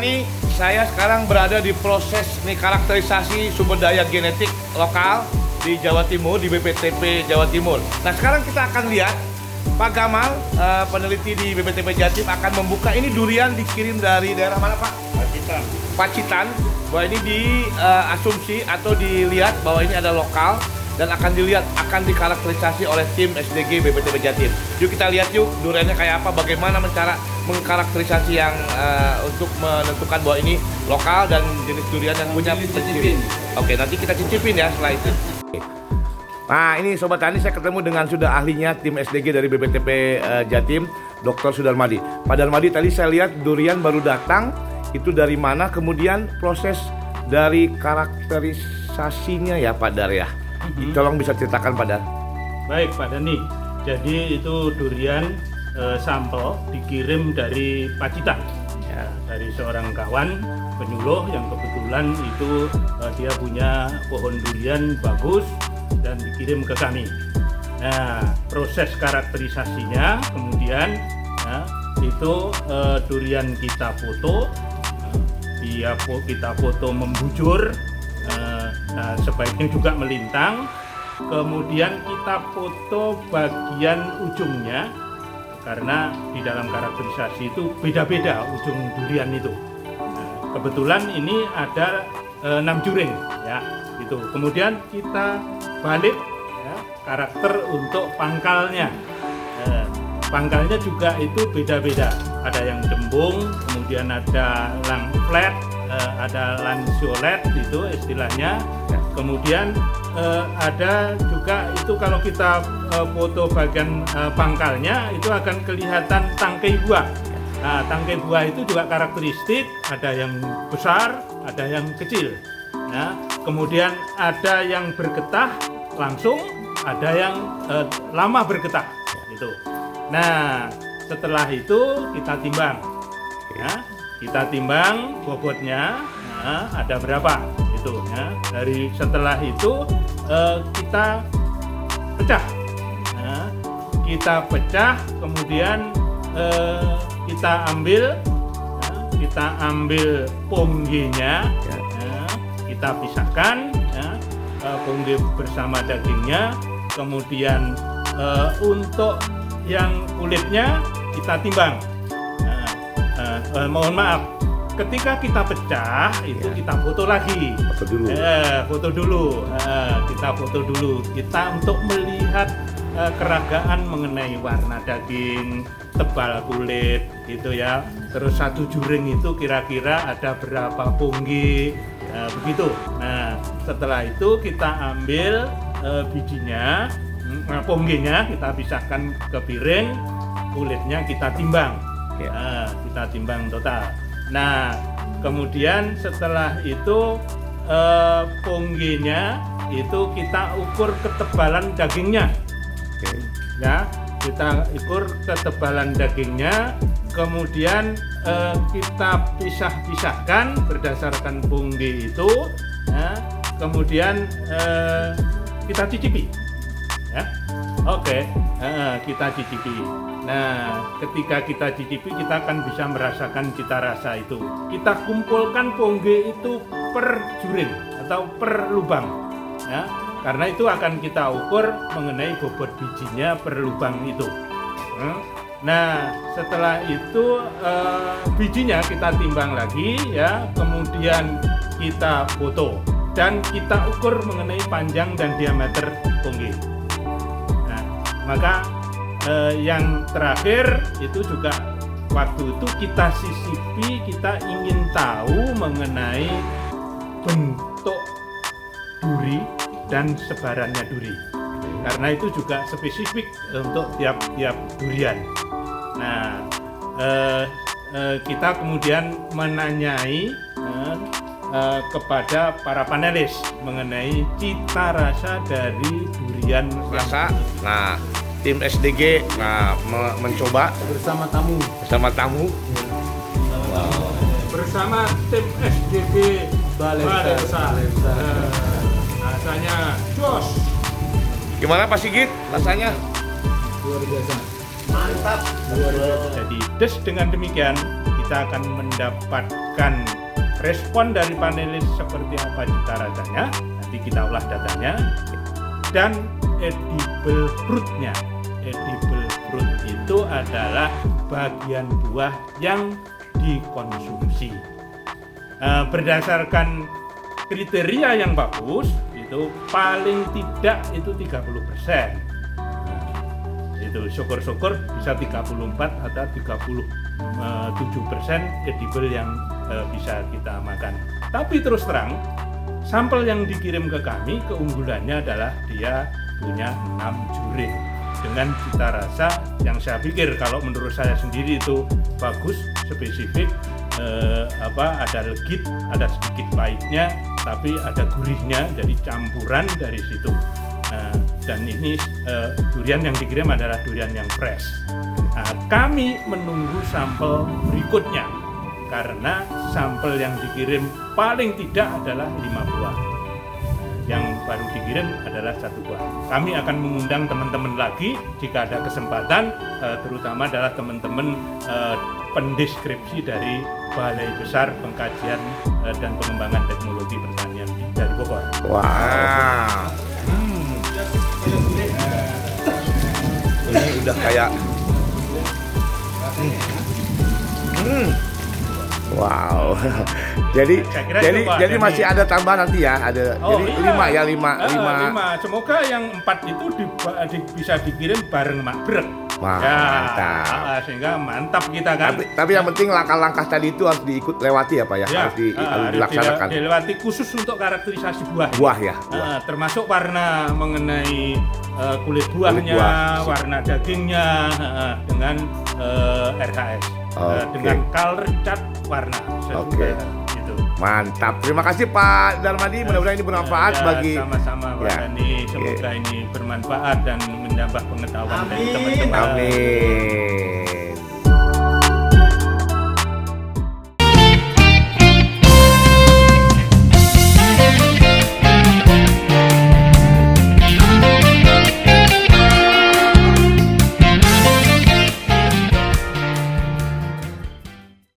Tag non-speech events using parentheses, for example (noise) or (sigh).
nih saya sekarang berada di proses nih karakterisasi sumber daya genetik lokal di Jawa Timur di BPTP Jawa Timur. Nah sekarang kita akan lihat Pak Gamal eh, peneliti di BPTP Jatim akan membuka ini durian dikirim dari daerah mana Pak? Pacitan. Pacitan bahwa ini diasumsi atau dilihat bahwa ini ada lokal dan akan dilihat akan dikarakterisasi oleh tim SDG BPTP Jatim. Yuk kita lihat yuk duriannya kayak apa, bagaimana mencara mengkarakterisasi yang eh, untuk menentukan bahwa ini lokal dan jenis durian yang punya Dicicipin. Oke, nanti kita cicipin ya setelah itu. Nah ini Sobat Tani saya ketemu dengan sudah ahlinya tim SDG dari BPTP eh, Jatim, Dr. Sudarmadi. Pak Darmadi tadi saya lihat durian baru datang, itu dari mana? Kemudian proses dari karakterisasinya ya Pak Dar ya. Mhm. Tolong bisa ceritakan Pak Dar. Baik Pak Dani. Jadi itu durian eh, sampel dikirim dari Pacitan. Ya, dari seorang kawan penyuluh yang kebetulan itu eh, dia punya pohon durian bagus dan dikirim ke kami. Nah, proses karakterisasinya kemudian ya, itu eh, durian kita foto, dia kita foto membujur, nah, sebaiknya juga melintang. Kemudian kita foto bagian ujungnya karena di dalam karakterisasi itu beda-beda ujung durian itu. Nah, kebetulan ini ada eh, enam juring ya itu. Kemudian kita balik ya, karakter untuk pangkalnya. Eh, pangkalnya juga itu beda-beda. Ada yang jembung, kemudian ada lang flat, eh, ada lanceolate itu istilahnya. Kemudian eh, ada juga itu kalau kita eh, foto bagian eh, pangkalnya itu akan kelihatan tangkai buah. Nah, tangkai buah itu juga karakteristik, ada yang besar, ada yang kecil. Nah, kemudian ada yang bergetah langsung, ada yang eh, lama bergetah. Itu. Nah, setelah itu kita timbang. Ya, kita timbang bobotnya nah, ada berapa itu ya. Dari setelah itu eh, kita pecah. Nah, kita pecah kemudian eh, kita ambil ya, kita ambil pongginya Ya. ya, kita pisahkan ya, eh, ponggi bersama dagingnya kemudian eh, untuk yang kulitnya kita timbang Nah, eh, eh, mohon maaf ketika kita pecah itu Ya. kita foto lagi Foto dulu. Eh, foto dulu. Eh, kita foto dulu. Kita untuk melihat eh, keragaan mengenai warna daging, tebal kulit, gitu ya. Terus satu juring itu kira-kira ada berapa punggi, eh, begitu. Nah, setelah itu kita ambil eh, bijinya, nah, pungginya kita pisahkan ke piring, kulitnya kita timbang. Ya. Nah, kita timbang total. Nah, kemudian setelah itu eh, pongginya itu kita ukur ketebalan dagingnya, Oke. ya. Kita ukur ketebalan dagingnya, kemudian eh, kita pisah-pisahkan berdasarkan punggi itu, ya. Kemudian eh, kita cicipi, ya. Oke, eh, kita cicipi. Nah, ketika kita cicipi, kita akan bisa merasakan cita rasa itu. Kita kumpulkan pongge itu per juring atau per lubang, ya. Karena itu akan kita ukur mengenai bobot bijinya per lubang itu. Hmm. Nah, setelah itu eh, bijinya kita timbang lagi, ya. Kemudian kita foto dan kita ukur mengenai panjang dan diameter pongge. Nah, maka eh, yang terakhir itu juga waktu itu kita sisipi kita ingin tahu mengenai bentuk duri dan sebarannya duri karena itu juga spesifik untuk tiap-tiap durian. Nah, eh, eh, kita kemudian menanyai eh, eh, kepada para panelis mengenai cita rasa dari durian Rasa. Nah, tim SDG nah me- mencoba bersama tamu. bersama tamu bersama tim SDG Besar. Eh, rasanya jos. Gimana Pak Sigit rasanya? Luar biasa. Jadi des dengan demikian kita akan mendapatkan respon dari panelis seperti apa cita rasanya, nanti kita olah datanya, dan edible fruitnya. Edible fruit itu adalah bagian buah yang dikonsumsi. Eh, berdasarkan kriteria yang bagus itu paling tidak itu 30 persen itu syukur-syukur bisa 34 atau 37 persen edible yang eh, bisa kita makan tapi terus terang sampel yang dikirim ke kami keunggulannya adalah dia punya 6 juri dengan cita rasa yang saya pikir kalau menurut saya sendiri itu bagus spesifik eh, apa ada legit ada sedikit pahitnya tapi ada gurihnya jadi campuran dari situ Nah, dan ini eh, durian yang dikirim adalah durian yang fresh. Nah, kami menunggu sampel berikutnya karena sampel yang dikirim paling tidak adalah lima buah. Yang baru dikirim adalah satu buah. Kami akan mengundang teman-teman lagi jika ada kesempatan, eh, terutama adalah teman-teman eh, pendeskripsi dari Balai Besar Pengkajian eh, dan Pengembangan Teknologi Pertanian dari Bogor. Wah. Ini udah kayak Hmm. Wow. (laughs) jadi jadi itu, Pak, jadi masih ada tambahan nanti ya, ada jadi iya. lima ya lima Eh, lima. lima. Semoga yang empat itu di- di- bisa dikirim bareng makbrek. Mantap. ah, sehingga mantap kita kan. Tapi, tapi yang penting langkah-langkah tadi itu harus diikut lewati ya Pak ya, harus, di, ah, harus dilaksanakan. dile- dilewati khusus untuk karakterisasi buah. Buah ya. Buah. Ah, termasuk warna mengenai eh, kulit buahnya, buah. warna dagingnya ah, dengan eh, RHS, Eh, Oke. dengan color cat warna. Oke. Gitu. Mantap. Terima kasih Pak Darmadi. Mudah-mudahan ini bermanfaat Ya, bagi sama-sama Pak Ya. Dani. Semoga ini bermanfaat dan menambah pengetahuan dari Amin. teman-teman. Amin.